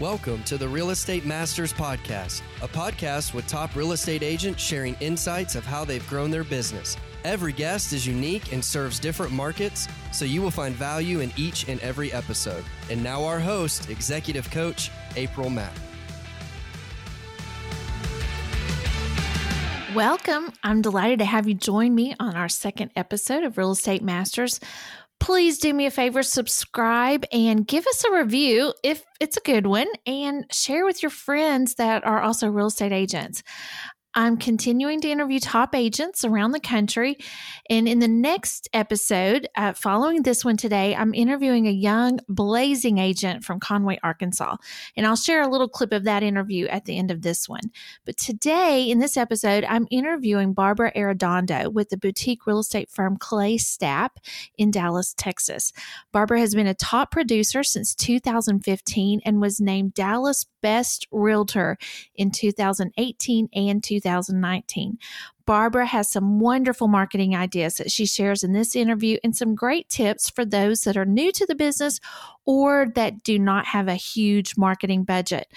Welcome to the Real Estate Masters Podcast, a podcast with top real estate agents sharing insights of how they've grown their business. Every guest is unique and serves different markets, so you will find value in each and every episode. And now, our host, executive coach, April Mack. Welcome. I'm delighted to have you join me on our second episode of Real Estate Masters please do me a favor, subscribe and give us a review if it's a good one, and share with your friends that are also real estate agents. I'm continuing to interview top agents around the country. And in the next episode, uh, following this one today, I'm interviewing a young blazing agent from Conway, Arkansas. And I'll share a little clip of that interview at the end of this one. But today, in this episode, I'm interviewing Barbara Arredondo with the boutique real estate firm Clay Stapp in Dallas, Texas. Barbara has been a top producer since 2015 and was named Dallas Best Realtor in 2018 and 2019. Barbara has some wonderful marketing ideas that she shares in this interview and some great tips for those that are new to the business or that do not have a huge marketing budget.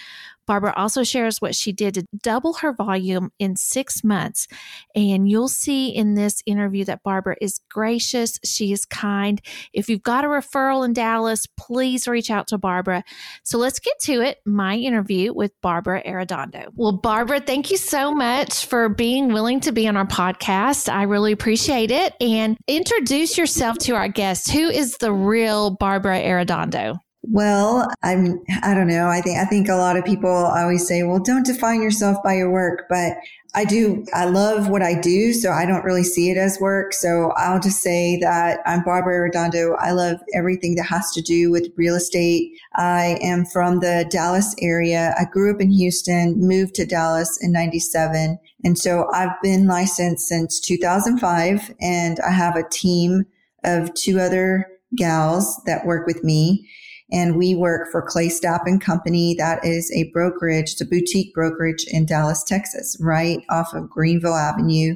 Barbara also shares what she did to double her volume in six months. And you'll see in this interview that Barbara is gracious. She is kind. If you've got a referral in Dallas, please reach out to Barbara. So let's get to it. My interview with Barbara Arredondo. Well, Barbara, thank you so much for being willing to be on our podcast. I really appreciate it. And introduce yourself to our guests. Who is the real Barbara Arredondo? Well, I'm I don't know. I think I think a lot of people always say, "Well, don't define yourself by your work," but I do I love what I do, so I don't really see it as work. So I'll just say that I'm Barbara Arredondo. I love everything that has to do with real estate. I am from the Dallas area. I grew up in Houston, moved to Dallas in 97, and so I've been licensed since 2005 and I have a team of two other gals that work with me and we work for Clay Stapp and Company. That is a brokerage, it's a boutique brokerage in Dallas, Texas, right off of Greenville Avenue,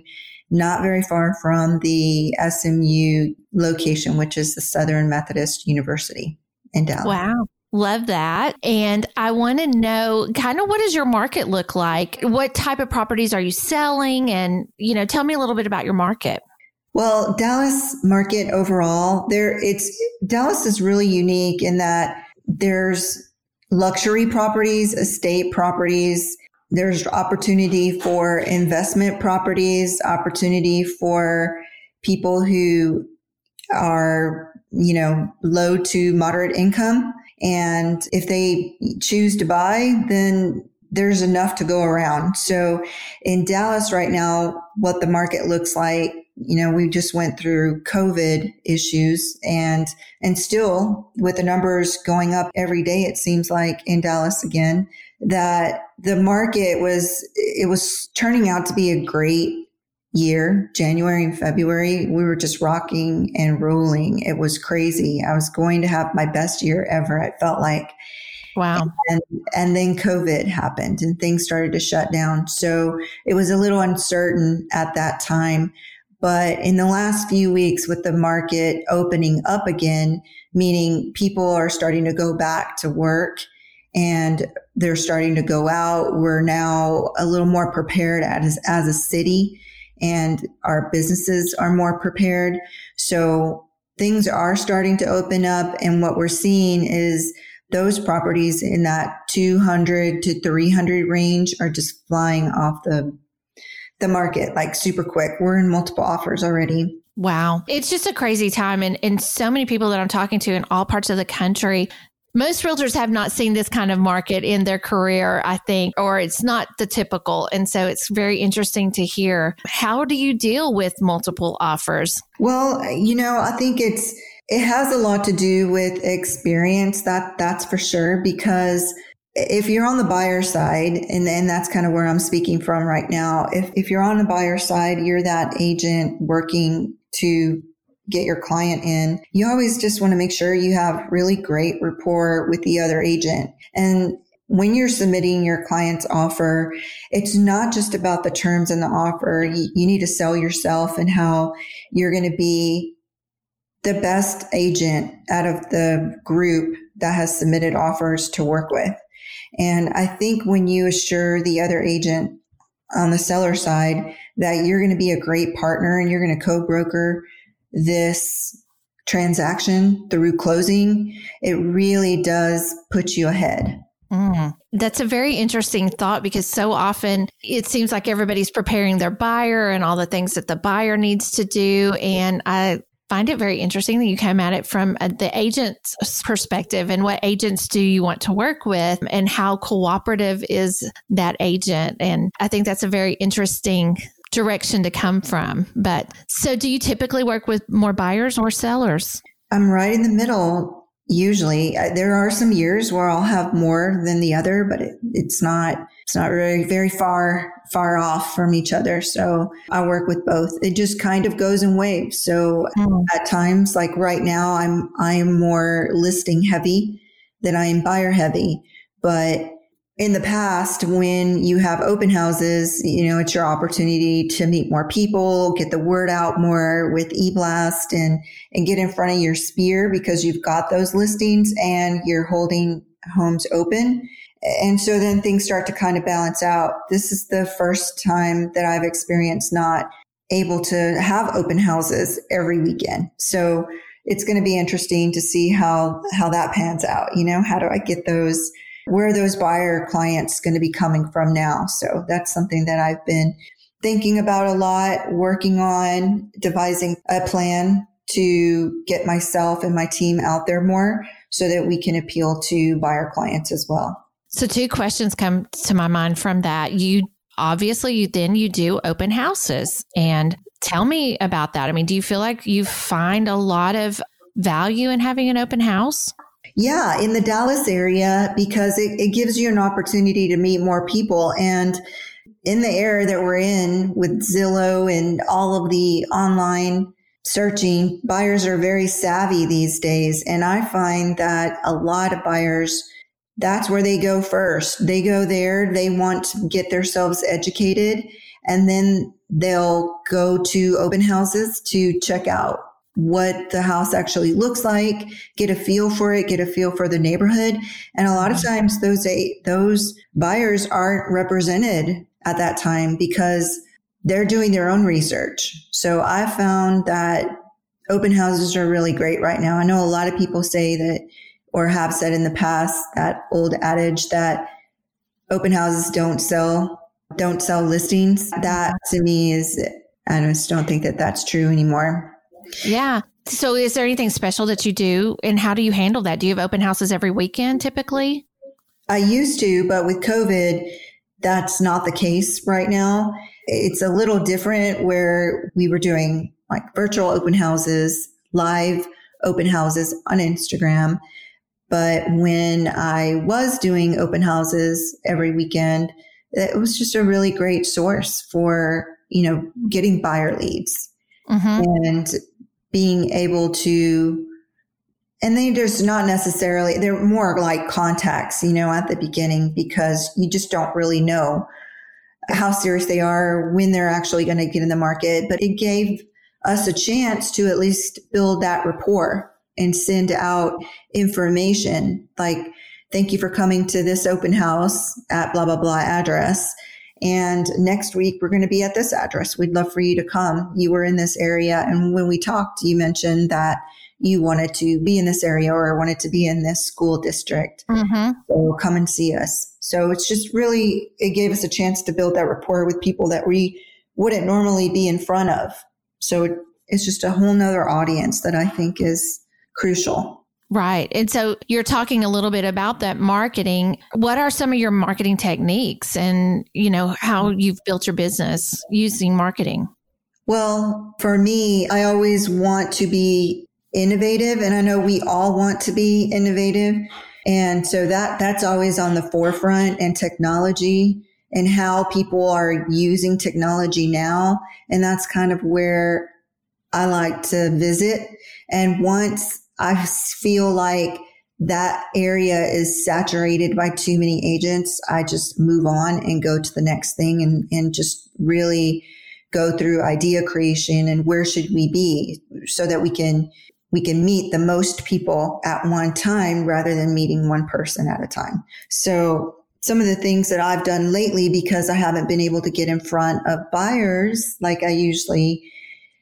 not very far from the SMU location, which is the Southern Methodist University in Dallas. Wow. Love that. And I want to know kind of what does your market look like? What type of properties are you selling? And, you know, tell me a little bit about your market. Well, Dallas market overall, there it's Dallas is really unique in that there's luxury properties, estate properties, there's opportunity for investment properties, opportunity for people who are, you know, low to moderate income. And if they choose to buy, then there's enough to go around. So in Dallas right now, what the market looks like you know, we just went through COVID issues and, and still with the numbers going up every day, it seems like in Dallas again, that the market was, it was turning out to be a great year, January and February. We were just rocking and rolling. It was crazy. I was going to have my best year ever. It felt like. Wow. And, and then COVID happened and things started to shut down. So it was a little uncertain at that time. But in the last few weeks with the market opening up again, meaning people are starting to go back to work and they're starting to go out. We're now a little more prepared as, as a city and our businesses are more prepared. So things are starting to open up. And what we're seeing is those properties in that 200 to 300 range are just flying off the the market like super quick. We're in multiple offers already. Wow. It's just a crazy time. And, and so many people that I'm talking to in all parts of the country, most realtors have not seen this kind of market in their career, I think, or it's not the typical. And so it's very interesting to hear. How do you deal with multiple offers? Well, you know, I think it's, it has a lot to do with experience that that's for sure because if you're on the buyer side, and then that's kind of where I'm speaking from right now, if, if you're on the buyer side, you're that agent working to get your client in, you always just want to make sure you have really great rapport with the other agent. And when you're submitting your client's offer, it's not just about the terms in the offer. You, you need to sell yourself and how you're going to be the best agent out of the group that has submitted offers to work with. And I think when you assure the other agent on the seller side that you're going to be a great partner and you're going to co-broker this transaction through closing, it really does put you ahead. Mm. That's a very interesting thought because so often it seems like everybody's preparing their buyer and all the things that the buyer needs to do. And I find it very interesting that you come at it from uh, the agent's perspective and what agents do you want to work with and how cooperative is that agent. And I think that's a very interesting direction to come from. But so do you typically work with more buyers or sellers? I'm right in the middle usually there are some years where I'll have more than the other, but it, it's not, it's not really very far, far off from each other. So I work with both. It just kind of goes in waves. So mm. at times, like right now, I'm, I'm more listing heavy than I am buyer heavy, but in the past, when you have open houses, you know, it's your opportunity to meet more people, get the word out more with eBlast and, and get in front of your sphere because you've got those listings and you're holding homes open. And so then things start to kind of balance out. This is the first time that I've experienced not able to have open houses every weekend. So it's going to be interesting to see how, how that pans out. You know, how do I get those where are those buyer clients going to be coming from now. So that's something that I've been thinking about a lot, working on devising a plan to get myself and my team out there more so that we can appeal to buyer clients as well. So two questions come to my mind from that. You obviously you then you do open houses and tell me about that. I mean, do you feel like you find a lot of value in having an open house? Yeah, in the Dallas area, because it, it gives you an opportunity to meet more people. And in the era that we're in with Zillow and all of the online searching, buyers are very savvy these days. And I find that a lot of buyers, that's where they go first. They go there, they want to get themselves educated, and then they'll go to open houses to check out what the house actually looks like, get a feel for it, get a feel for the neighborhood. And a lot of times those those buyers aren't represented at that time because they're doing their own research. So I found that open houses are really great right now. I know a lot of people say that or have said in the past that old adage that open houses don't sell don't sell listings. That to me is I just don't think that that's true anymore. Yeah. So is there anything special that you do and how do you handle that? Do you have open houses every weekend typically? I used to, but with COVID, that's not the case right now. It's a little different where we were doing like virtual open houses, live open houses on Instagram. But when I was doing open houses every weekend, it was just a really great source for, you know, getting buyer leads. Mm-hmm. And being able to and they just not necessarily they're more like contacts you know at the beginning because you just don't really know how serious they are when they're actually going to get in the market but it gave us a chance to at least build that rapport and send out information like thank you for coming to this open house at blah blah blah address and next week, we're going to be at this address. We'd love for you to come. You were in this area. And when we talked, you mentioned that you wanted to be in this area or wanted to be in this school district. Mm-hmm. So come and see us. So it's just really, it gave us a chance to build that rapport with people that we wouldn't normally be in front of. So it's just a whole nother audience that I think is crucial. Right. And so you're talking a little bit about that marketing. What are some of your marketing techniques and, you know, how you've built your business using marketing? Well, for me, I always want to be innovative and I know we all want to be innovative. And so that that's always on the forefront and technology and how people are using technology now. And that's kind of where I like to visit. And once I feel like that area is saturated by too many agents. I just move on and go to the next thing and, and just really go through idea creation and where should we be so that we can we can meet the most people at one time rather than meeting one person at a time. So some of the things that I've done lately because I haven't been able to get in front of buyers like I usually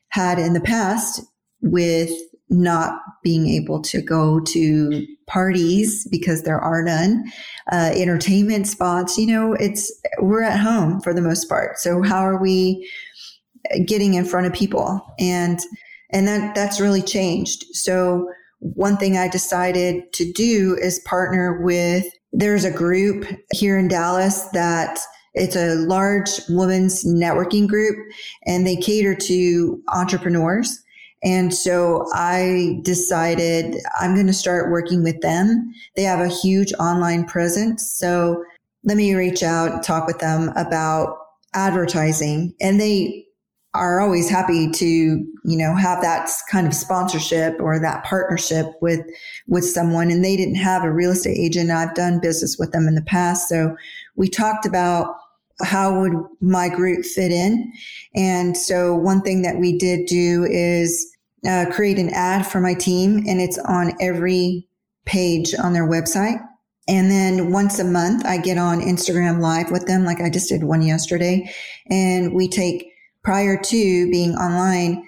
had in the past with not being able to go to parties because there are none, uh, entertainment spots, you know, it's, we're at home for the most part. So how are we getting in front of people? And, and that, that's really changed. So one thing I decided to do is partner with, there's a group here in Dallas that it's a large women's networking group and they cater to entrepreneurs. And so I decided I'm going to start working with them. They have a huge online presence. So let me reach out, talk with them about advertising. And they are always happy to, you know, have that kind of sponsorship or that partnership with, with someone. And they didn't have a real estate agent. I've done business with them in the past. So we talked about how would my group fit in? And so one thing that we did do is uh, create an ad for my team and it's on every page on their website. And then once a month, I get on Instagram live with them, like I just did one yesterday. And we take prior to being online,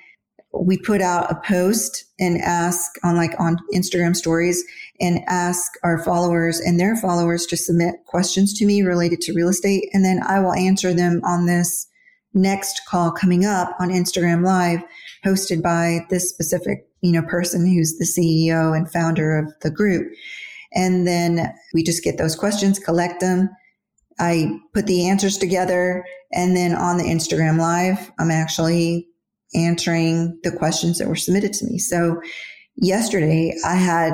we put out a post and ask on like on Instagram stories and ask our followers and their followers to submit questions to me related to real estate. And then I will answer them on this next call coming up on Instagram live hosted by this specific, you know, person who's the CEO and founder of the group. And then we just get those questions, collect them. I put the answers together and then on the Instagram live, I'm actually answering the questions that were submitted to me. So yesterday I had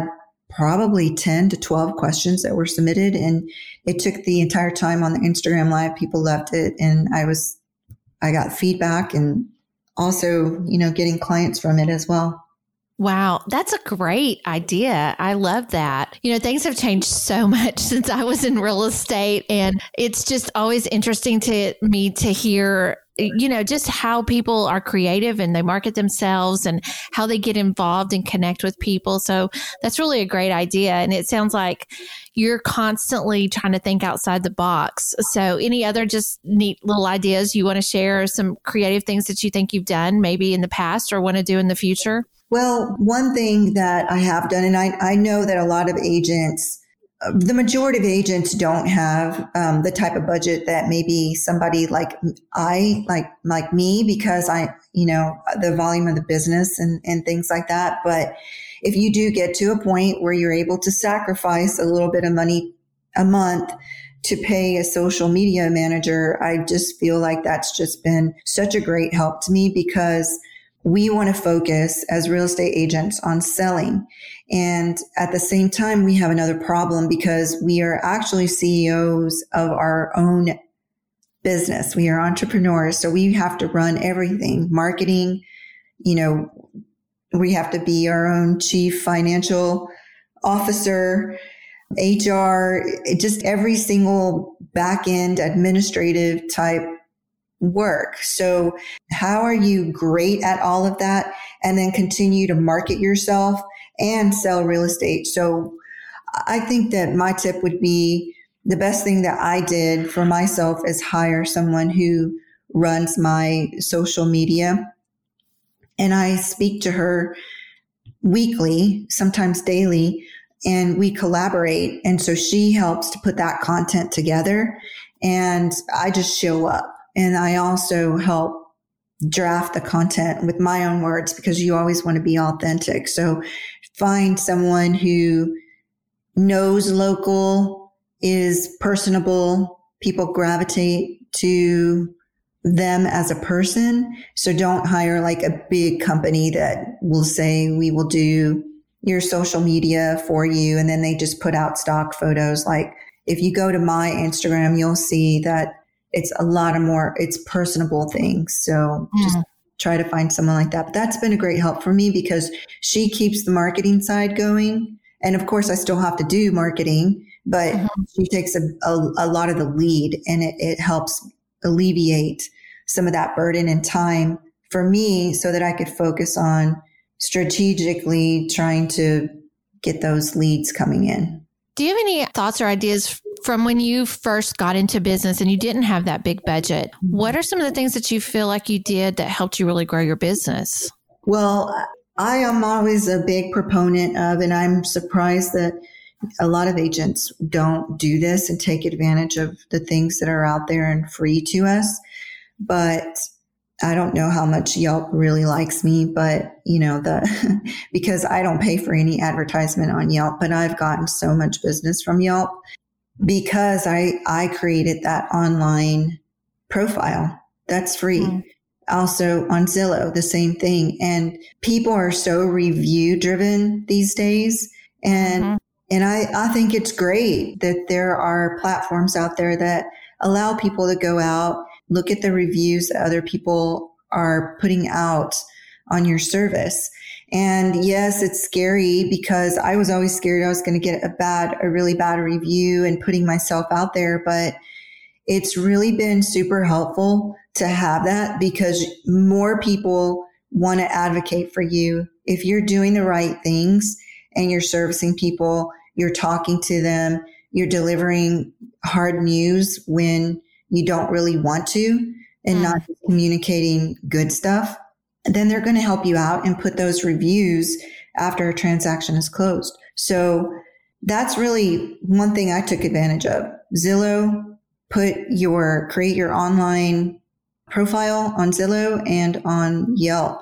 probably 10 to 12 questions that were submitted and it took the entire time on the Instagram live. People loved it. And I was, I got feedback and also, you know, getting clients from it as well. Wow, that's a great idea. I love that. You know, things have changed so much since I was in real estate and it's just always interesting to me to hear you know just how people are creative and they market themselves and how they get involved and connect with people. So that's really a great idea. And it sounds like you're constantly trying to think outside the box. So any other just neat little ideas you want to share? Some creative things that you think you've done maybe in the past or want to do in the future? Well, one thing that I have done, and I, I know that a lot of agents, the majority of agents don't have um, the type of budget that maybe somebody like I, like like me, because I, you know, the volume of the business and and things like that. But if you do get to a point where you're able to sacrifice a little bit of money a month to pay a social media manager, I just feel like that's just been such a great help to me because we want to focus as real estate agents on selling. And at the same time, we have another problem because we are actually CEOs of our own business. We are entrepreneurs. So we have to run everything marketing, you know, we have to be our own chief financial officer, HR, just every single back end administrative type work. So how are you great at all of that and then continue to market yourself and sell real estate? So I think that my tip would be the best thing that I did for myself is hire someone who runs my social media and I speak to her weekly, sometimes daily, and we collaborate. And so she helps to put that content together and I just show up. And I also help draft the content with my own words because you always want to be authentic. So find someone who knows local, is personable, people gravitate to them as a person. So don't hire like a big company that will say, we will do your social media for you. And then they just put out stock photos. Like if you go to my Instagram, you'll see that it's a lot of more, it's personable things. So just try to find someone like that. But that's been a great help for me because she keeps the marketing side going. And of course, I still have to do marketing, but mm-hmm. she takes a, a, a, lot of the lead and it, it helps alleviate some of that burden and time for me so that I could focus on strategically trying to get those leads coming in. Do you have any thoughts or ideas from when you first got into business and you didn't have that big budget? What are some of the things that you feel like you did that helped you really grow your business? Well, I am always a big proponent of, and I'm surprised that a lot of agents don't do this and take advantage of the things that are out there and free to us. But I don't know how much Yelp really likes me, but you know, the, because I don't pay for any advertisement on Yelp, but I've gotten so much business from Yelp because I, I created that online profile that's free. Mm. Also on Zillow, the same thing. And people are so review driven these days. And, mm-hmm. and I, I think it's great that there are platforms out there that allow people to go out look at the reviews that other people are putting out on your service. And yes, it's scary because I was always scared I was going to get a bad, a really bad review and putting myself out there. But it's really been super helpful to have that because more people want to advocate for you. If you're doing the right things and you're servicing people, you're talking to them, you're delivering hard news when you don't really want to and mm. not communicating good stuff, then they're going to help you out and put those reviews after a transaction is closed. So that's really one thing I took advantage of. Zillow, put your, create your online profile on Zillow and on Yelp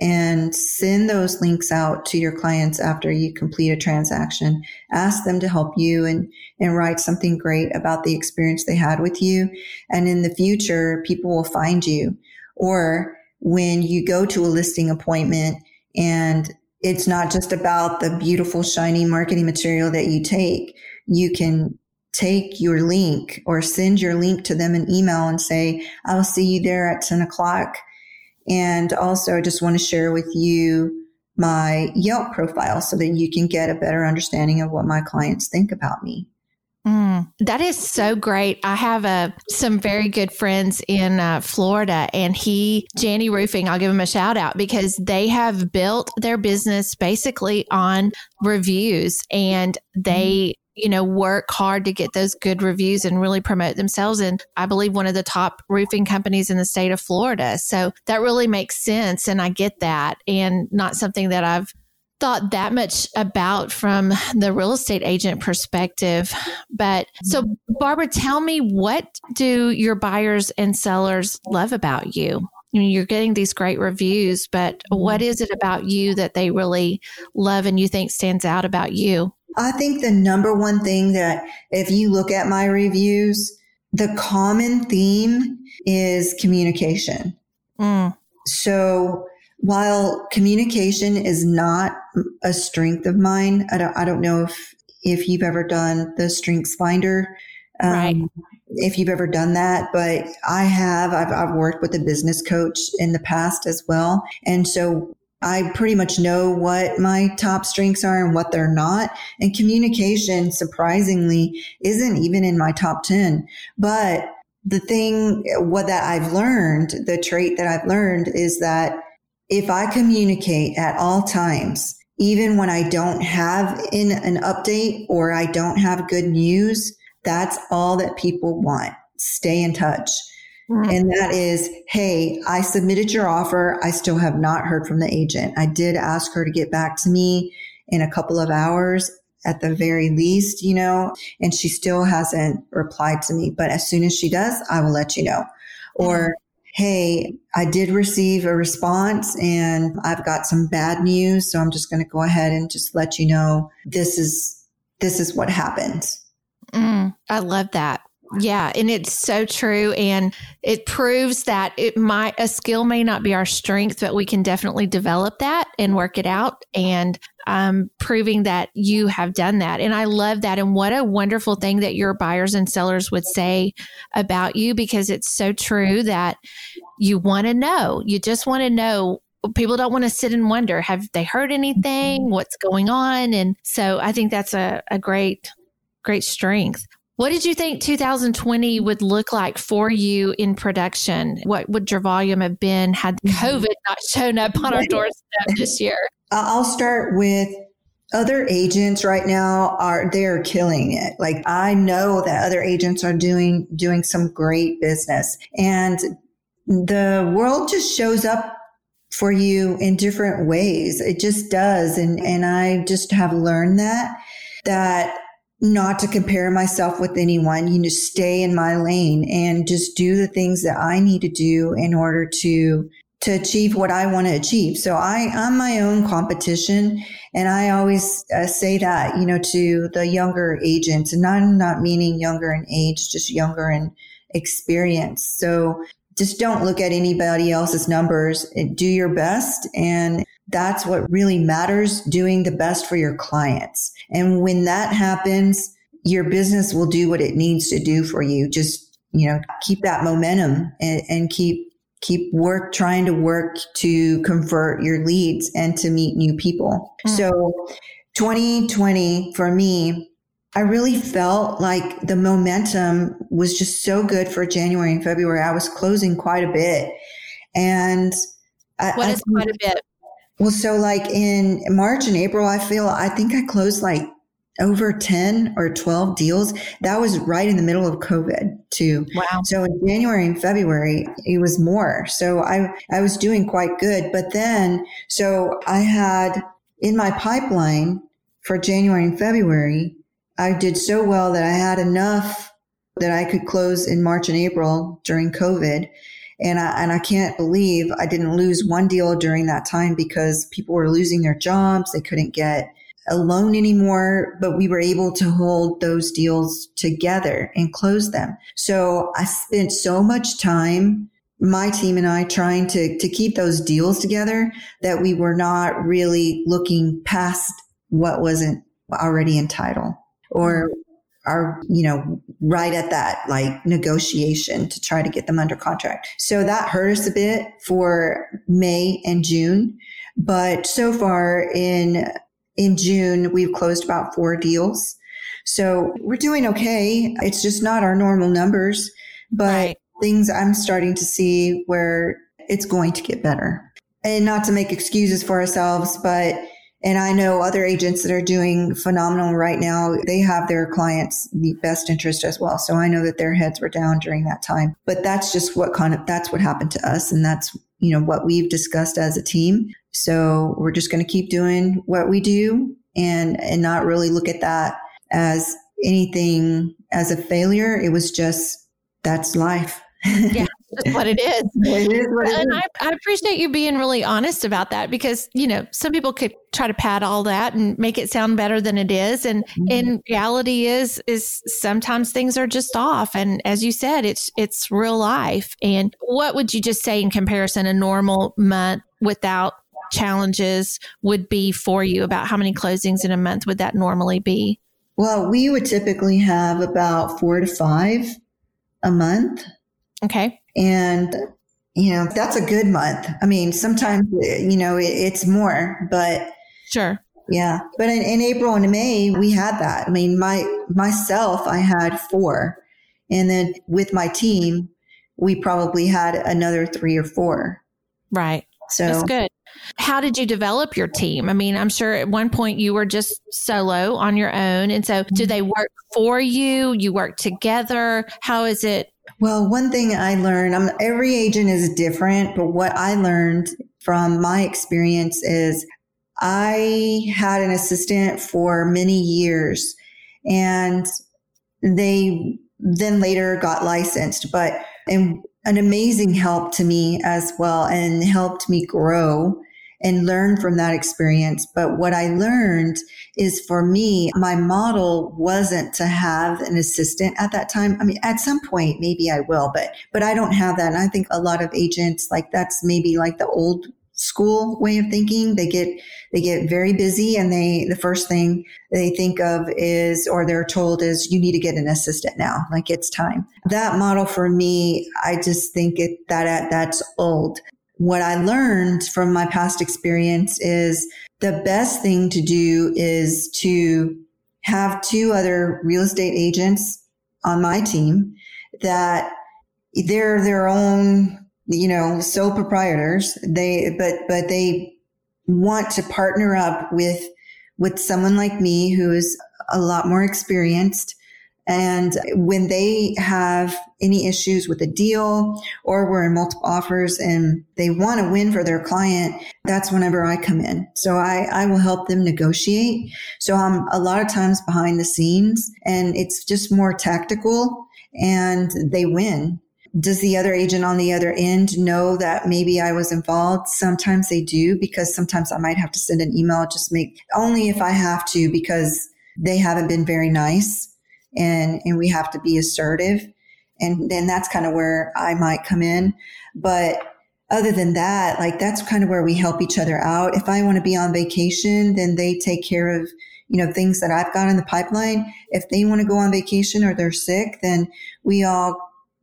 and send those links out to your clients after you complete a transaction. Ask them to help you and, and write something great about the experience they had with you. And in the future, people will find you. Or when you go to a listing appointment and it's not just about the beautiful, shiny marketing material that you take, you can take your link or send your link to them an email and say, I'll see you there at 10 o'clock and also, I just want to share with you my Yelp profile so that you can get a better understanding of what my clients think about me. Mm, that is so great. I have uh, some very good friends in uh, Florida, and he, Janny Roofing, I'll give him a shout out because they have built their business basically on reviews and they you know, work hard to get those good reviews and really promote themselves. And I believe one of the top roofing companies in the state of Florida. So that really makes sense. And I get that. And not something that I've thought that much about from the real estate agent perspective. But so, Barbara, tell me what do your buyers and sellers love about you? I mean, you're getting these great reviews, but what is it about you that they really love and you think stands out about you? I think the number one thing that if you look at my reviews, the common theme is communication. Mm. So while communication is not a strength of mine, I don't, I don't know if, if you've ever done the strengths finder. Um, right. If you've ever done that, but I have, I've, I've worked with a business coach in the past as well. And so I pretty much know what my top strengths are and what they're not. And communication, surprisingly, isn't even in my top 10. But the thing, what that I've learned, the trait that I've learned is that if I communicate at all times, even when I don't have in an update or I don't have good news, that's all that people want. Stay in touch. Mm-hmm. And that is, hey, I submitted your offer. I still have not heard from the agent. I did ask her to get back to me in a couple of hours at the very least, you know, and she still hasn't replied to me. But as soon as she does, I will let you know. Or, mm-hmm. Hey, I did receive a response and I've got some bad news. So I'm just going to go ahead and just let you know this is, this is what happened. Mm, I love that. Yeah, and it's so true and it proves that it might a skill may not be our strength, but we can definitely develop that and work it out and um, proving that you have done that. And I love that. And what a wonderful thing that your buyers and sellers would say about you because it's so true that you want to know. You just want to know people don't want to sit and wonder have they heard anything what's going on and so i think that's a, a great great strength What did you think 2020 would look like for you in production? What would your volume have been had mm-hmm. COVID not shown up on our doorstep this year? I'll start with other agents right now are they're killing it. Like I know that other agents are doing doing some great business and the world just shows up for you in different ways. It just does. And, and I just have learned that, that not to compare myself with anyone, you know, stay in my lane and just do the things that I need to do in order to, to achieve what I want to achieve. So I, I'm my own competition. And I always uh, say that, you know, to the younger agents and I'm not meaning younger in age, just younger in experience. So just don't look at anybody else's numbers. Do your best. And that's what really matters, doing the best for your clients. And when that happens, your business will do what it needs to do for you. Just, you know, keep that momentum and, and keep, keep work, trying to work to convert your leads and to meet new people. Mm. So 2020 for me I really felt like the momentum was just so good for January and February. I was closing quite a bit. And what I, is I, quite a bit? Well, so like in March and April, I feel, I think I closed like over 10 or 12 deals. That was right in the middle of COVID too. Wow. So in January and February, it was more. So I, I was doing quite good. But then, so I had in my pipeline for January and February, I did so well that I had enough that I could close in March and April during COVID. And I, and I can't believe I didn't lose one deal during that time because people were losing their jobs. They couldn't get a loan anymore, but we were able to hold those deals together and close them. So I spent so much time, my team and I trying to, to keep those deals together that we were not really looking past what wasn't already in title or mm-hmm. are, you know, right at that like negotiation to try to get them under contract. So that hurt us a bit for May and June. But so far in, in June, we've closed about four deals. So we're doing okay. It's just not our normal numbers, but right. things I'm starting to see where it's going to get better. And not to make excuses for ourselves, but and I know other agents that are doing phenomenal right now. They have their clients' the best interest as well. So I know that their heads were down during that time. But that's just what kind of that's what happened to us, and that's you know what we've discussed as a team. So we're just going to keep doing what we do and and not really look at that as anything as a failure. It was just that's life. yeah, just what it is. It is what it and is. I, I, appreciate you being really honest about that because, you know, some people could try to pad all that and make it sound better than it is. And mm-hmm. in reality is, is sometimes things are just off. And as you said, it's, it's real life. And what would you just say in comparison, a normal month without challenges would be for you about how many closings in a month would that normally be? Well, we would typically have about four to five a month. Okay. And, you know, that's a good month. I mean, sometimes, you know, it, it's more, but. Sure. Yeah. But in, in April and May, we had that. I mean, my, myself, I had four. And then with my team, we probably had another three or four. Right. So that's good. How did you develop your team? I mean, I'm sure at one point you were just solo on your own. And so do mm-hmm. they work for you? You work together? How is it well, one thing I learned, I'm, every agent is different, but what I learned from my experience is I had an assistant for many years and they then later got licensed, but and an amazing help to me as well and helped me grow and learn from that experience. But what I learned is for me, my model wasn't to have an assistant at that time. I mean, at some point, maybe I will, but, but I don't have that. And I think a lot of agents like that's maybe like the old school way of thinking. They get, they get very busy and they, the first thing they think of is, or they're told is you need to get an assistant now. Like it's time. That model for me, I just think it, that, that's old what I learned from my past experience is the best thing to do is to have two other real estate agents on my team that they're their own, you know, sole proprietors. They, but, but they want to partner up with, with someone like me who is a lot more experienced and when they have any issues with a deal or we're in multiple offers and they want to win for their client, that's whenever I come in. So I, I will help them negotiate. So I'm a lot of times behind the scenes and it's just more tactical and they win. Does the other agent on the other end know that maybe I was involved? Sometimes they do because sometimes I might have to send an email, just make only if I have to because they haven't been very nice and and we have to be assertive. And then that's kind of where I might come in. But other than that like that's kind of where we help each other out. If I want to be on vacation then they take care of you know things that I've got in the pipeline. If they want to go on vacation or they're sick then we all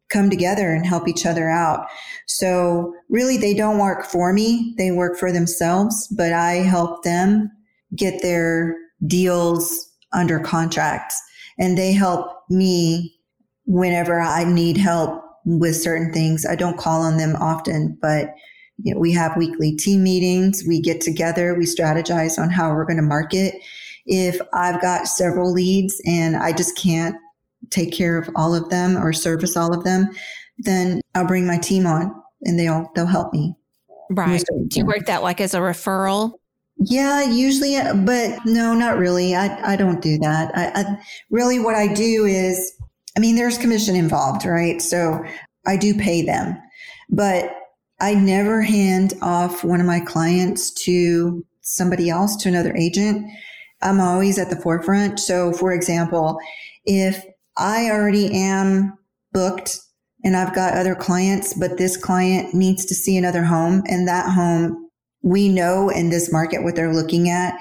come together and help each other out. So really they don't work for me. They work for themselves but I help them get their deals under contracts and they help me whenever I need help with certain things. I don't call on them often, but you know, we have weekly team meetings. We get together. We strategize on how we're going to market. If I've got several leads and I just can't take care of all of them or service all of them, then I'll bring my team on and they'll, they'll help me. Right. Do you work that like as a referral? Yeah, usually, uh, but no, not really. I, I don't do that. I, I really what I do is, I mean, there's commission involved, right? So I do pay them, but I never hand off one of my clients to somebody else, to another agent. I'm always at the forefront. So for example, if I already am booked and I've got other clients, but this client needs to see another home and that home we know in this market what they're looking at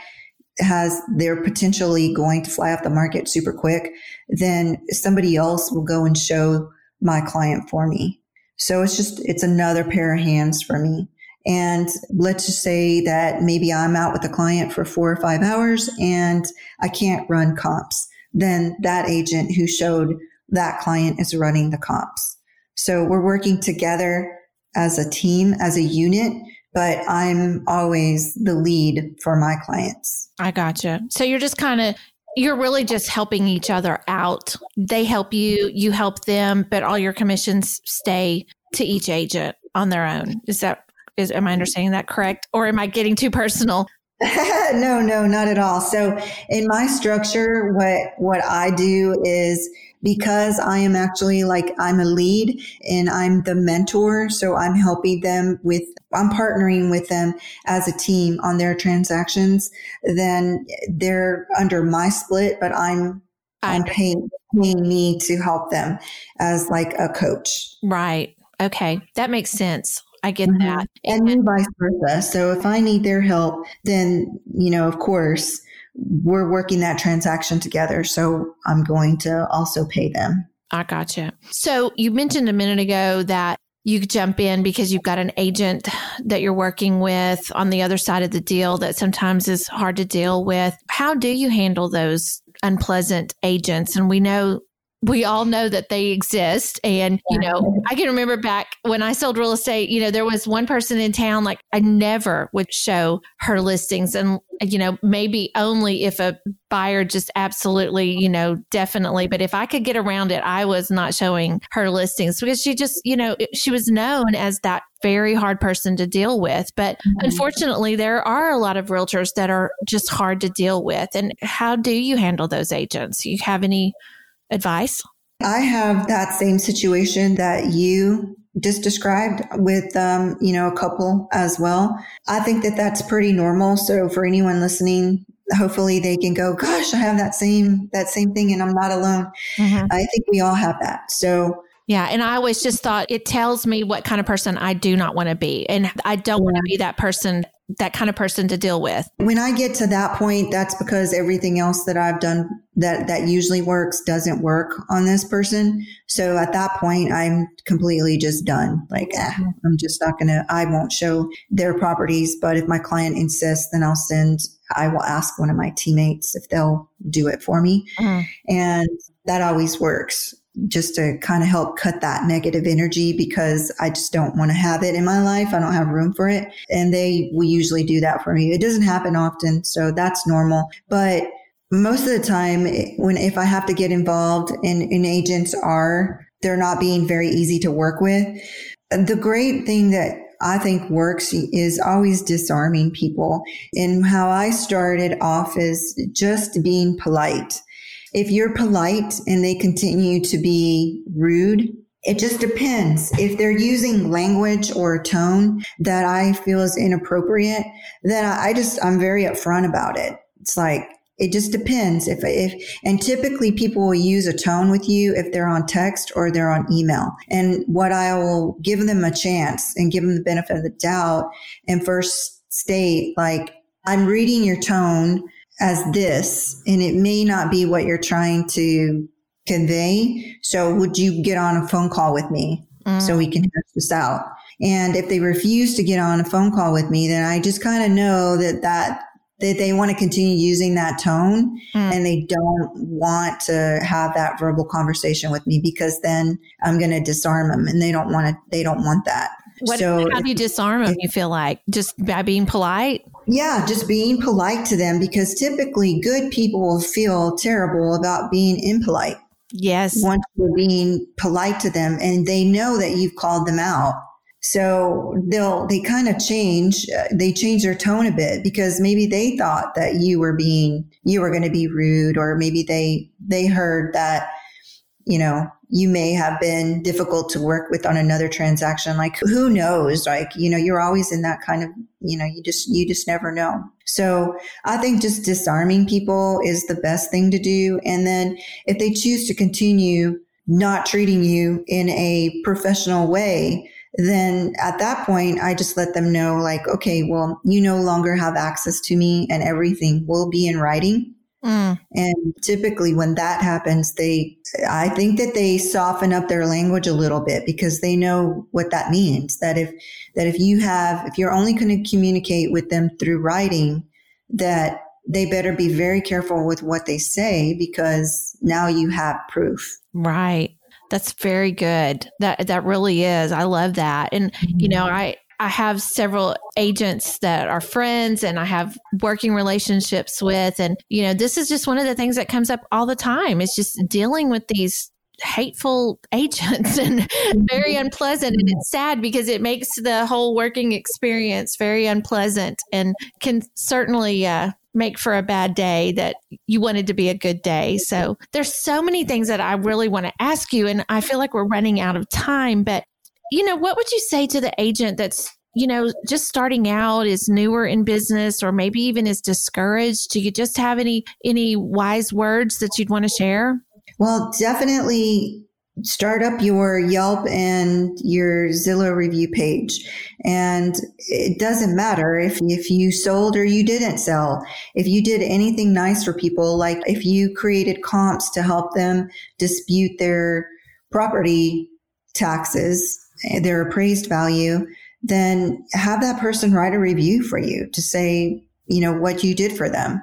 has they're potentially going to fly off the market super quick, then somebody else will go and show my client for me. So it's just, it's another pair of hands for me. And let's just say that maybe I'm out with a client for four or five hours and I can't run comps. Then that agent who showed that client is running the comps. So we're working together as a team, as a unit but I'm always the lead for my clients. I gotcha. So you're just kind of you're really just helping each other out. They help you, you help them, but all your commissions stay to each agent on their own. Is that is am I understanding that correct? Or am I getting too personal? no, no, not at all. So in my structure, what what I do is because I am actually like I'm a lead and I'm the mentor. So I'm helping them with, I'm partnering with them as a team on their transactions. Then they're under my split, but I'm, I'm paying, paying me to help them as like a coach. Right. Okay. That makes sense. I get mm-hmm. that. And, and vice versa. So if I need their help, then, you know, of course, we're working that transaction together. So I'm going to also pay them. I gotcha. So you mentioned a minute ago that you jump in because you've got an agent that you're working with on the other side of the deal that sometimes is hard to deal with. How do you handle those unpleasant agents? And we know we all know that they exist. And, you know, I can remember back when I sold real estate, you know, there was one person in town, like I never would show her listings. And, you know, maybe only if a buyer just absolutely, you know, definitely. But if I could get around it, I was not showing her listings because she just, you know, she was known as that very hard person to deal with. But mm-hmm. unfortunately, there are a lot of realtors that are just hard to deal with. And how do you handle those agents? You have any advice? I have that same situation that you just described with, um, you know, a couple as well. I think that that's pretty normal. So for anyone listening, hopefully they can go, gosh, I have that same, that same thing and I'm not alone. Mm-hmm. I think we all have that. So yeah. And I always just thought it tells me what kind of person I do not want to be. And I don't want to be that person that kind of person to deal with. When I get to that point, that's because everything else that I've done that that usually works doesn't work on this person. So at that point, I'm completely just done. Like, eh, I'm just not going to, I won't show their properties. But if my client insists, then I'll send, I will ask one of my teammates if they'll do it for me. Mm. And that always works just to kind of help cut that negative energy because I just don't want to have it in my life. I don't have room for it. And they will usually do that for me. It doesn't happen often. So that's normal. But most of the time eh, when if I have to get involved and, and agents are, they're not being very easy to work with. The great thing that I think works is always disarming people. And how I started off is just being polite. If you're polite and they continue to be rude, it just depends. If they're using language or tone that I feel is inappropriate, then I just, I'm very upfront about it. It's like, it just depends if if and typically people will use a tone with you if they're on text or they're on email and what i will give them a chance and give them the benefit of the doubt and first state like i'm reading your tone as this and it may not be what you're trying to convey so would you get on a phone call with me mm. so we can hash this out and if they refuse to get on a phone call with me then i just kind of know that that that they want to continue using that tone mm. and they don't want to have that verbal conversation with me because then I'm going to disarm them and they don't want to, they don't want that. What, so how do you disarm them? You feel like just by being polite? Yeah, just being polite to them because typically good people will feel terrible about being impolite. Yes. Once you're being polite to them and they know that you've called them out. So they'll, they kind of change, uh, they change their tone a bit because maybe they thought that you were being, you were going to be rude or maybe they, they heard that, you know, you may have been difficult to work with on another transaction. Like who knows? Like, you know, you're always in that kind of, you know, you just, you just never know. So I think just disarming people is the best thing to do. And then if they choose to continue not treating you in a professional way, then at that point, I just let them know, like, okay, well, you no longer have access to me and everything will be in writing. Mm. And typically when that happens, they, I think that they soften up their language a little bit because they know what that means. That if, that if you have, if you're only going to communicate with them through writing, that they better be very careful with what they say because now you have proof. Right. That's very good. That that really is. I love that. And you know, mm-hmm. I I have several agents that are friends and I have working relationships with and you know, this is just one of the things that comes up all the time. It's just dealing with these hateful agents and very mm-hmm. unpleasant and it's sad because it makes the whole working experience very unpleasant and can certainly uh, make for a bad day that you wanted to be a good day. So there's so many things that I really want to ask you. And I feel like we're running out of time, but you know, what would you say to the agent that's, you know, just starting out is newer in business or maybe even is discouraged? Do you just have any, any wise words that you'd want to share? Well, definitely start up your Yelp and your Zillow review page. And it doesn't matter if, if you sold or you didn't sell. If you did anything nice for people, like if you created comps to help them dispute their property taxes, Eh, their appraised value, then have that person write a review for you to say, you know, what you did for them.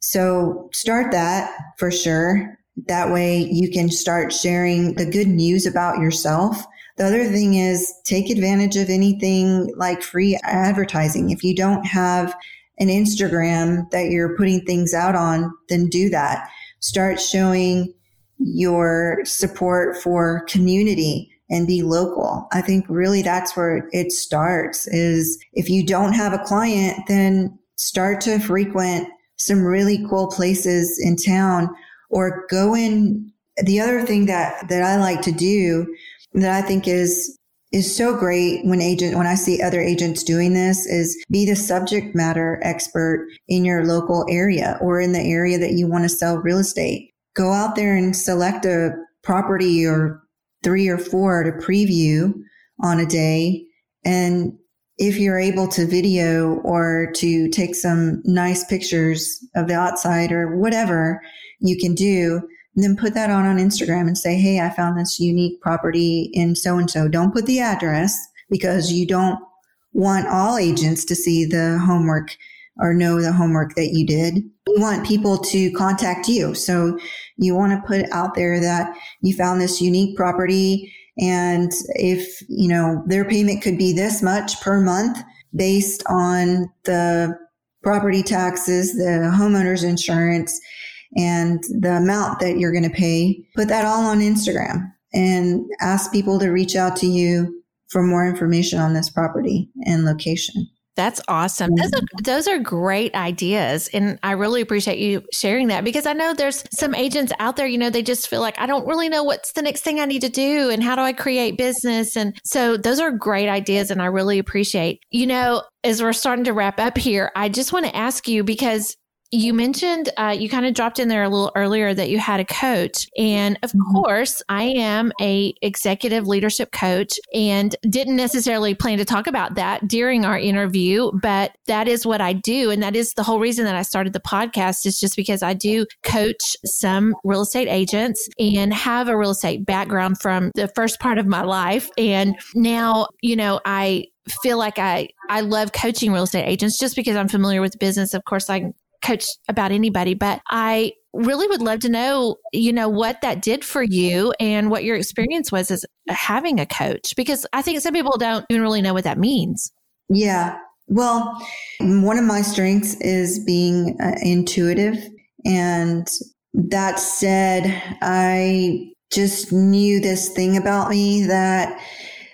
So start that for sure. That way you can start sharing the good news about yourself. The other thing is take advantage of anything like free advertising. If you don't have an Instagram that you're putting things out on, then do that. Start showing your support for community and be local. I think really that's where it starts is if you don't have a client, then start to frequent some really cool places in town or go in. The other thing that, that I like to do that I think is is so great when agent when I see other agents doing this is be the subject matter expert in your local area or in the area that you want to sell real estate. Go out there and select a property or three or four to preview on a day and if you're able to video or to take some nice pictures of the outside or whatever you can do, then put that on on Instagram and say, Hey, I found this unique property in so and so. Don't put the address because you don't want all agents to see the homework or know the homework that you did. We want people to contact you. So you want to put out there that you found this unique property. And if, you know, their payment could be this much per month based on the property taxes, the homeowner's insurance, and the amount that you're going to pay, put that all on Instagram and ask people to reach out to you for more information on this property and location. That's awesome. Those mm-hmm. are, those are great ideas. And I really appreciate you sharing that because I know there's some agents out there, you know, they just feel like, I don't really know what's the next thing I need to do and how do I create business. And so those are great ideas. And I really appreciate, you know, as we're starting to wrap up here, I just want to ask you because you mentioned uh, you kind of dropped in there a little earlier that you had a coach and of mm-hmm. course i am a executive leadership coach and didn't necessarily plan to talk about that during our interview but that is what i do and that is the whole reason that i started the podcast is just because i do coach some real estate agents and have a real estate background from the first part of my life and now you know i feel like I I love coaching real estate agents just because I'm familiar with the business. Of course, I coach about anybody, but I really would love to know, you know, what that did for you and what your experience was as having a coach, because I think some people don't even really know what that means. Yeah. Well, one of my strengths is being uh, intuitive. And that said, I just knew this thing about me that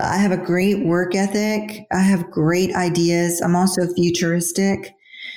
I have a great work ethic. I have great ideas. I'm also futuristic.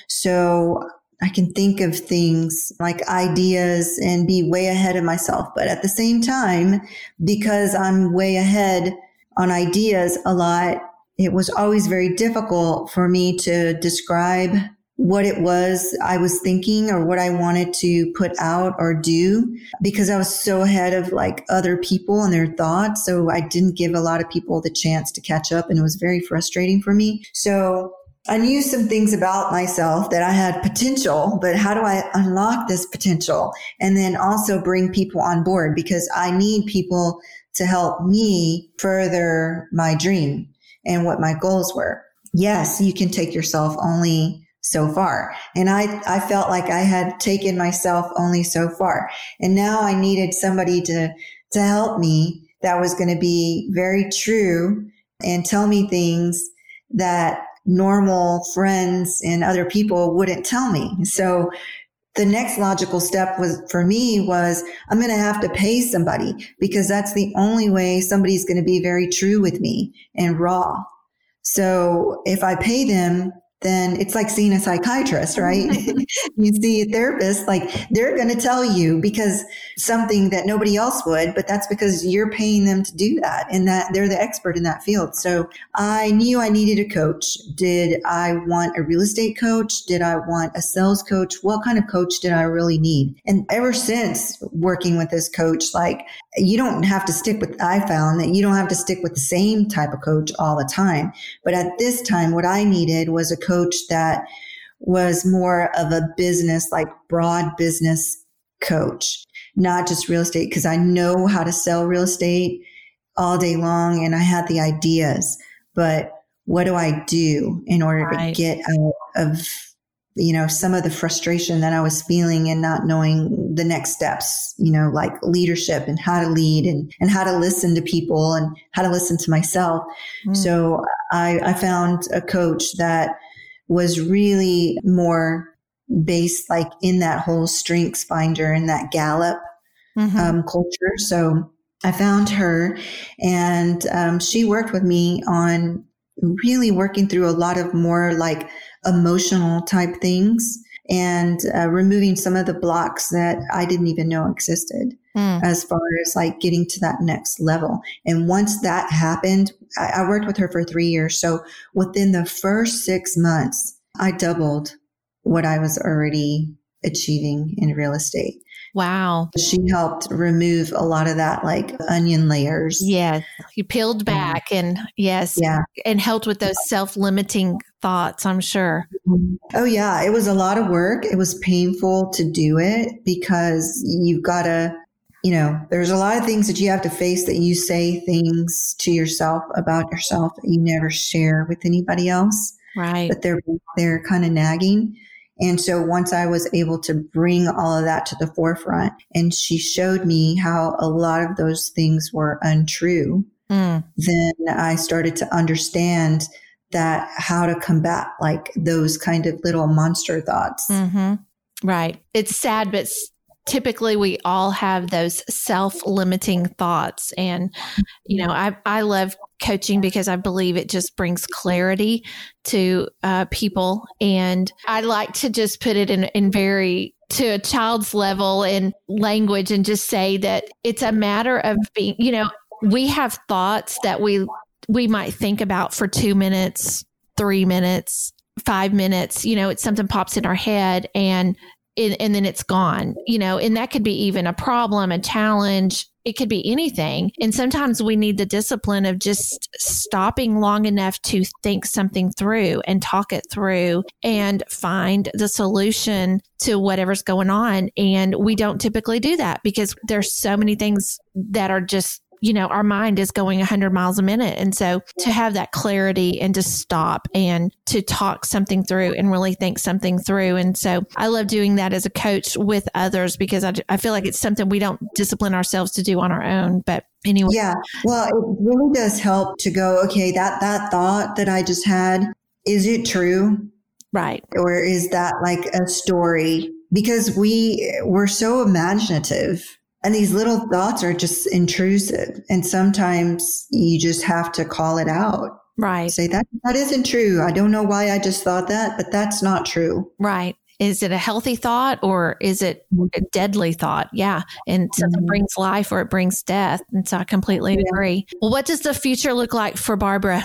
So I can think of things like ideas and be way ahead of myself. But at the same time, because I'm way ahead on ideas a lot, it was always very difficult for me to describe what it was I was thinking or what I wanted to put out or do because I was so ahead of like other people and their thoughts. So I didn't give a lot of people the chance to catch up and it was very frustrating for me. So I knew some things about myself that I had potential, but how do I unlock this potential and then also bring people on board because I need people to help me further my dream and what my goals were. Yes, you can take yourself only so far. And I, I felt like I had taken myself only so far. And now I needed somebody to, to help me that was going to be very true and tell me things that normal friends and other people wouldn't tell me. So the next logical step was for me was I'm going to have to pay somebody because that's the only way somebody's going to be very true with me and raw. So if I pay them, then it's like seeing a psychiatrist, right? you see a therapist, like they're going to tell you because something that nobody else would, but that's because you're paying them to do that and that they're the expert in that field. So I knew I needed a coach. Did I want a real estate coach? Did I want a sales coach? What kind of coach did I really need? And ever since working with this coach, like you don't have to stick with, I found that you don't have to stick with the same type of coach all the time. But at this time, what I needed was a coach that was more of a business, like broad business coach, not just real estate, because I know how to sell real estate all day long and I had the ideas, but what do I do in order right. to get out of you know, some of the frustration that I was feeling and not knowing the next steps, you know, like leadership and how to lead and, and how to listen to people and how to listen to myself. Mm. So I, I found a coach that was really more based like in that whole strengths finder and that Gallup mm-hmm. um, culture. So I found her and um, she worked with me on really working through a lot of more like emotional type things and uh, removing some of the blocks that I didn't even know existed mm. as far as like getting to that next level. And once that happened, I, I worked with her for three years. So within the first six months, I doubled what I was already achieving in real estate. Wow. She helped remove a lot of that like onion layers. Yes. You peeled um, back and yes. Yeah. And helped with those self limiting thoughts, I'm sure. Mm-hmm. Oh, yeah. It was a lot of work. It was painful to do it because you've got to, you know, there's a lot of things that you have to face that you say things to yourself about yourself that you never share with anybody else. Right. But they're they're kind of nagging. And so once I was able to bring all of that to the forefront and she showed me how a lot of those things were untrue, mm. then I started to understand that how to combat like those kind of little monster thoughts. Mm-hmm. Right. It's sad, but typically we all have those self-limiting thoughts. And you know i i love coaching because i believe it just brings clarity to uh, people. And i like to just put it in in very to a child's level in language and just say that it's a matter of being you know we have thoughts that we we might think about for 2 minutes 3 minutes five minutes, you know, it's something pops in our head and and, and then it's gone, you know, and that could be even a problem, a challenge. It could be anything. And sometimes we need the discipline of just stopping long enough to think something through and talk it through and find the solution to whatever's going on. And we don't typically do that because there's so many things that are just you know, our mind is going 100 miles a minute. And so to have that clarity and to stop and to talk something through and really think something through. And so I love doing that as a coach with others because I, I feel like it's something we don't discipline ourselves to do on our own. But anyway. Yeah. Well, it really does help to go, okay, that, that thought that I just had, is it true? Right. Or is that like a story? Because we, we're so imaginative and these little thoughts are just intrusive. And sometimes you just have to call it out. Right. Say that that isn't true. I don't know why I just thought that, but that's not true. Right. Is it a healthy thought or is it a deadly thought? Yeah. And something mm-hmm. brings life or it brings death. And so I completely yeah. agree. Well, what does the future look like for Barbara?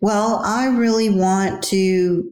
Well, I really want to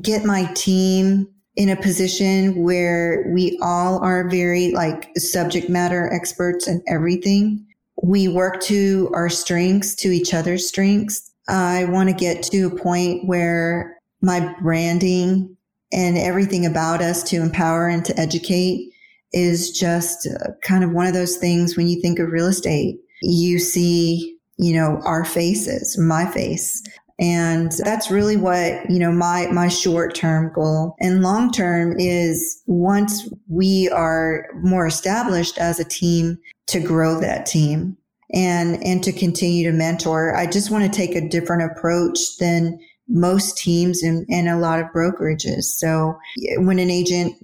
get my team in a position where we all are very like subject matter experts and everything. We work to our strengths, to each other's strengths. I want to get to a point where my branding and everything about us to empower and to educate is just uh, kind of one of those things when you think of real estate, you see, you know, our faces, my face and that's really what, you know, my, my short term goal and long term is once we are more established as a team to grow that team and, and to continue to mentor. I just want to take a different approach than most teams and, and a lot of brokerages. So when an agent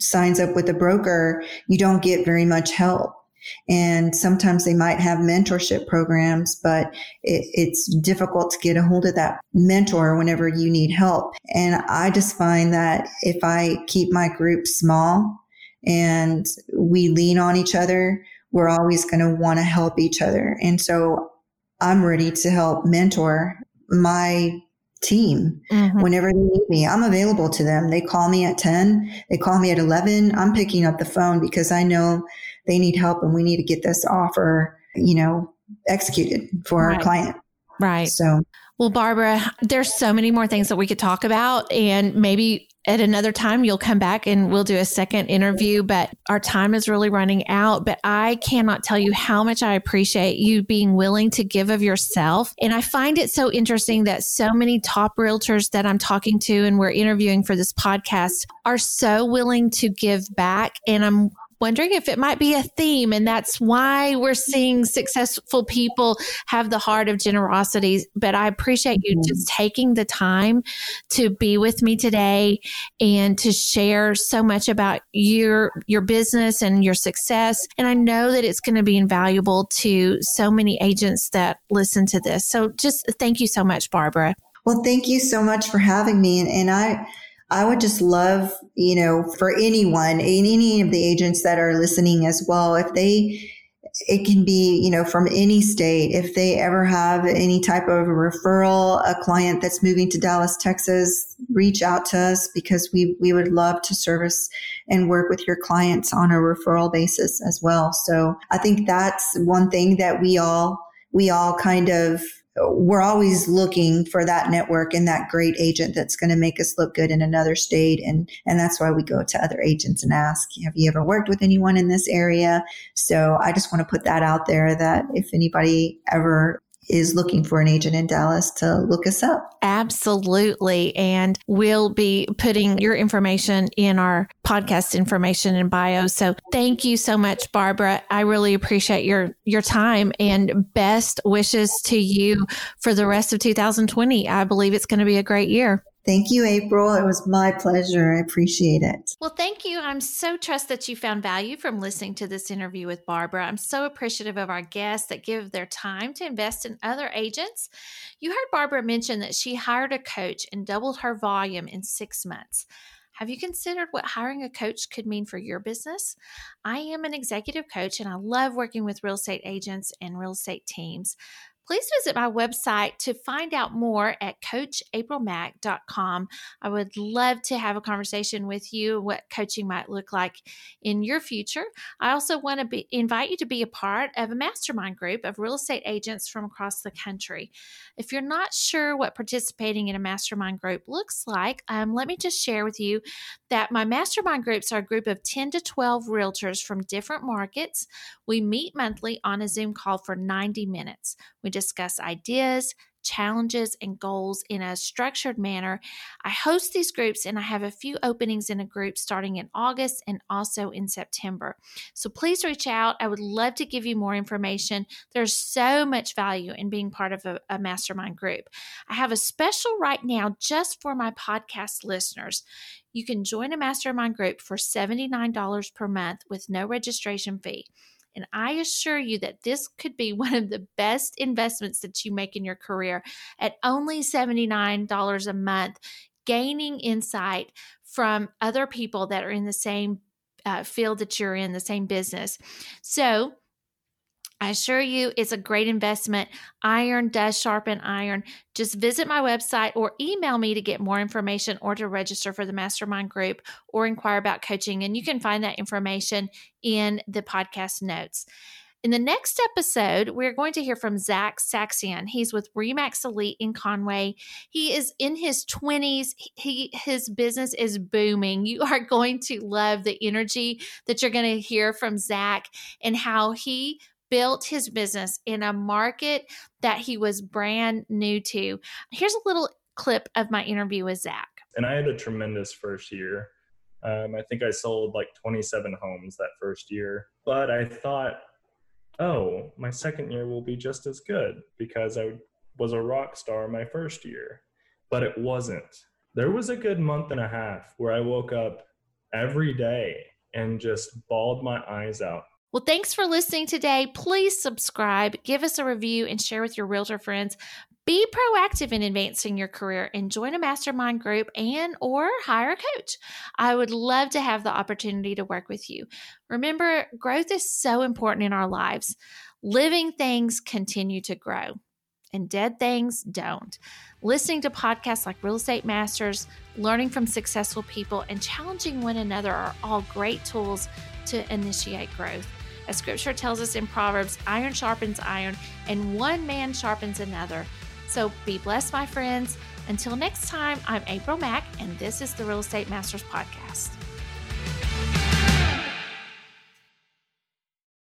signs up with a broker, you don't get very much help and sometimes they might have mentorship programs, but it, it's difficult to get a hold of that mentor whenever you need help. And I just find that if I keep my group small and we lean on each other, we're always going to want to help each other. And so I'm ready to help mentor my team mm-hmm. whenever they need me. I'm available to them. They call me at 10, they call me at 11. I'm picking up the phone because I know they need help and we need to get this offer, you know, executed for right. our client. Right. So, well, Barbara, there's so many more things that we could talk about, and maybe at another time you'll come back and we'll do a second interview. But our time is really running out. But I cannot tell you how much I appreciate you being willing to give of yourself. And I find it so interesting that so many top realtors that I'm talking to and we're interviewing for this podcast are so willing to give back. And I'm wondering if it might be a theme. And that's why we're seeing successful people have the heart of generosity. But I appreciate you mm-hmm. just taking the time to be with me today and to share so much about your, your business and your success. And I know that it's going to be invaluable to so many agents that listen to this. So just thank you so much, Barbara. Well, thank you so much for having me. And, and I, I would just love, you know, for anyone, any of the agents that are listening as well, if they, it can be, you know, from any state. If they ever have any type of referral, a client that's moving to Dallas, Texas, reach out to us because we, we would love to service and work with your clients on a referral basis as well. So I think that's one thing that we all, we all kind of we're always looking for that network and that great agent that's going to make us look good in another state. And, and that's why we go to other agents and ask, have you ever worked with anyone in this area? So I just want to put that out there that if anybody ever is looking for an agent in Dallas to look us up. Absolutely. And we'll be putting your information in our podcast information and bio. So thank you so much, Barbara. I really appreciate your, your time and best wishes to you for the rest of 2020. I believe it's going to be a great year. Thank you, April. It was my pleasure. I appreciate it. Well, thank you. I'm so trust that you found value from listening to this interview with Barbara. I'm so appreciative of our guests that give their time to invest in other agents. You heard Barbara mention that she hired a coach and doubled her volume in six months. Have you considered what hiring a coach could mean for your business? I am an executive coach and I love working with real estate agents and real estate teams please visit my website to find out more at coachaprilmack.com. I would love to have a conversation with you what coaching might look like in your future. I also want to be, invite you to be a part of a mastermind group of real estate agents from across the country. If you're not sure what participating in a mastermind group looks like, um, let me just share with you that my mastermind groups are a group of 10 to 12 realtors from different markets. We meet monthly on a Zoom call for 90 minutes. We discuss ideas, challenges, and goals in a structured manner. I host these groups and I have a few openings in a group starting in August and also in September. So please reach out. I would love to give you more information. There's so much value in being part of a, a mastermind group. I have a special right now just for my podcast listeners. You can join a mastermind group for $79 per month with no registration fee. And I assure you that this could be one of the best investments that you make in your career at only $79 a month, gaining insight from other people that are in the same uh, field that you're in, the same business. So, I assure you it's a great investment. Iron does sharpen iron. Just visit my website or email me to get more information or to register for the mastermind group or inquire about coaching. And you can find that information in the podcast notes. In the next episode, we're going to hear from Zach Saxion. He's with Remax Elite in Conway. He is in his 20s. He his business is booming. You are going to love the energy that you're going to hear from Zach and how he built his business in a market that he was brand new to. Here's a little clip of my interview with Zach. And I had a tremendous first year. Um, I think I sold like 27 homes that first year. But I thought, oh, my second year will be just as good because I was a rock star my first year. But it wasn't. There was a good month and a half where I woke up every day and just bawled my eyes out well, thanks for listening today. Please subscribe, give us a review, and share with your realtor friends. Be proactive in advancing your career and join a mastermind group and or hire a coach. I would love to have the opportunity to work with you. Remember, growth is so important in our lives. Living things continue to grow and dead things don't. Listening to podcasts like Real Estate Masters, learning from successful people, and challenging one another are all great tools to initiate growth. As scripture tells us in Proverbs, iron sharpens iron, and one man sharpens another. So be blessed, my friends. Until next time, I'm April Mack, and this is the Real Estate Masters Podcast.